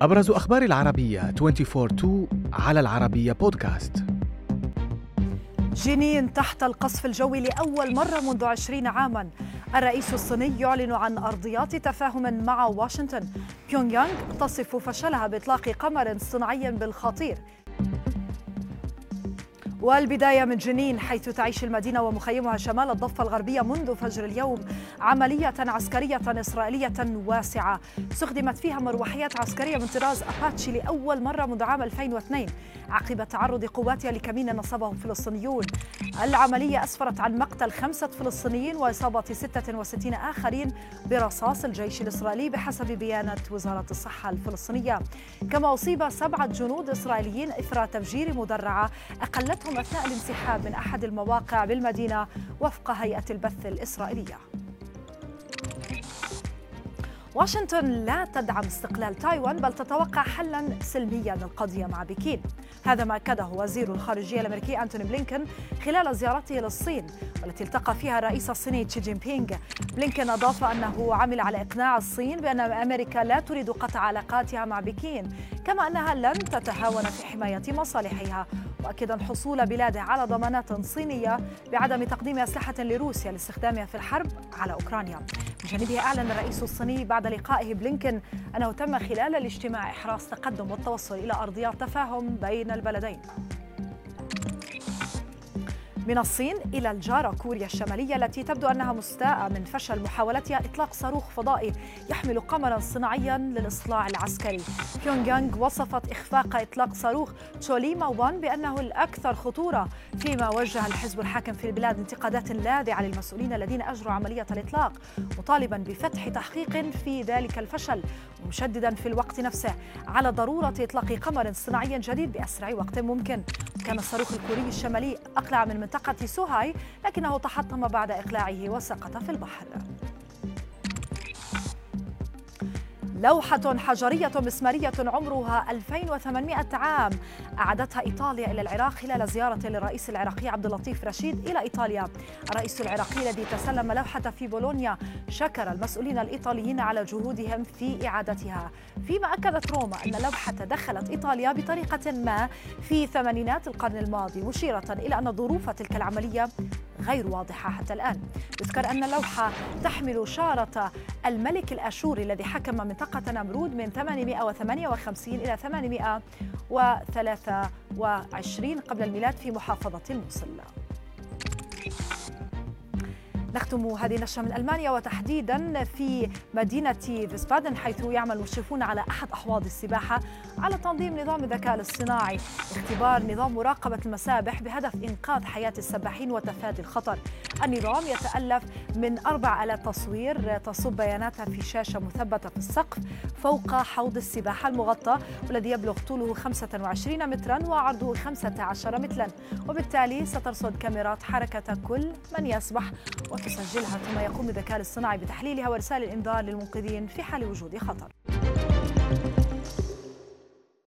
أبرز أخبار العربية 24 على العربية بودكاست. جنين تحت القصف الجوي لأول مرة منذ عشرين عاما. الرئيس الصيني يعلن عن أرضيات تفاهم مع واشنطن. بيونغ يانغ تصف فشلها بإطلاق قمر صناعي بالخطير. والبداية من جنين حيث تعيش المدينة ومخيمها شمال الضفة الغربية منذ فجر اليوم عملية عسكرية إسرائيلية واسعة. استخدمت فيها مروحيات عسكرية من طراز أباتشي لأول مرة منذ عام 2002 عقب تعرض قواتها لكمين نصبه الفلسطينيون العملية أسفرت عن مقتل خمسة فلسطينيين وإصابة 66 آخرين برصاص الجيش الإسرائيلي بحسب بيانات وزارة الصحة الفلسطينية. كما أصيب سبعة جنود إسرائيليين إثر تفجير مدرعة أقلتهم أثناء الانسحاب من أحد المواقع بالمدينة وفق هيئة البث الإسرائيلية. واشنطن لا تدعم استقلال تايوان بل تتوقع حلا سلميا للقضية مع بكين. هذا ما أكده وزير الخارجية الأمريكي أنتوني بلينكن خلال زيارته للصين والتي التقى فيها الرئيس الصيني تشي جين بينغ. بلينكن أضاف أنه عمل على إقناع الصين بأن أمريكا لا تريد قطع علاقاتها مع بكين كما أنها لن تتهاون في حماية مصالحها. مؤكدا حصول بلاده على ضمانات صينية بعدم تقديم أسلحة لروسيا لاستخدامها في الحرب على أوكرانيا. من جانبه أعلن الرئيس الصيني بعد لقائه بلينكن أنه تم خلال الاجتماع إحراز تقدم والتوصل إلى أرضيات تفاهم بين البلدين. من الصين إلى الجارة كوريا الشمالية التي تبدو أنها مستاءة من فشل محاولتها إطلاق صاروخ فضائي يحمل قمرا صناعيا للإصلاع العسكري. بيونغ يانغ وصفت إخفاق إطلاق صاروخ تشوليما 1 بأنه الأكثر خطورة فيما وجه الحزب الحاكم في البلاد انتقادات لاذعة للمسؤولين الذين أجروا عملية الإطلاق مطالبا بفتح تحقيق في ذلك الفشل ومشددا في الوقت نفسه على ضرورة إطلاق قمر صناعي جديد بأسرع وقت ممكن. كان الصاروخ الكوري الشمالي أقلع من منطقة سوهاي لكنه تحطم بعد إقلاعه وسقط في البحر. لوحة حجرية مسمارية عمرها 2800 عام. أعادتها إيطاليا إلى العراق خلال زيارة للرئيس العراقي عبد اللطيف رشيد إلى إيطاليا. الرئيس العراقي الذي تسلم لوحة في بولونيا شكر المسؤولين الإيطاليين على جهودهم في إعادتها. فيما أكدت روما أن اللوحة دخلت إيطاليا بطريقة ما في ثمانينات القرن الماضي مشيرة إلى أن ظروف تلك العملية غير واضحة حتى الآن. يذكر أن اللوحة تحمل شارة الملك الأشوري الذي حكم منطقة نمرود من 858 إلى 823 قبل الميلاد في محافظة الموصل. نختم هذه النشرة من ألمانيا وتحديدا في مدينة فيسبادن حيث يعمل مشرفون على أحد أحواض السباحة على تنظيم نظام الذكاء الاصطناعي اختبار نظام مراقبة المسابح بهدف إنقاذ حياة السباحين وتفادي الخطر. النظام يتألف من أربع آلات تصوير تصب بياناتها في شاشة مثبتة في السقف فوق حوض السباحة المغطى والذي يبلغ طوله 25 مترا وعرضه 15 مترا. وبالتالي سترصد كاميرات حركة كل من يسبح. وتسجلها ثم يقوم الذكاء الاصطناعي بتحليلها وإرسال الإنذار للمنقذين في حال وجود خطر.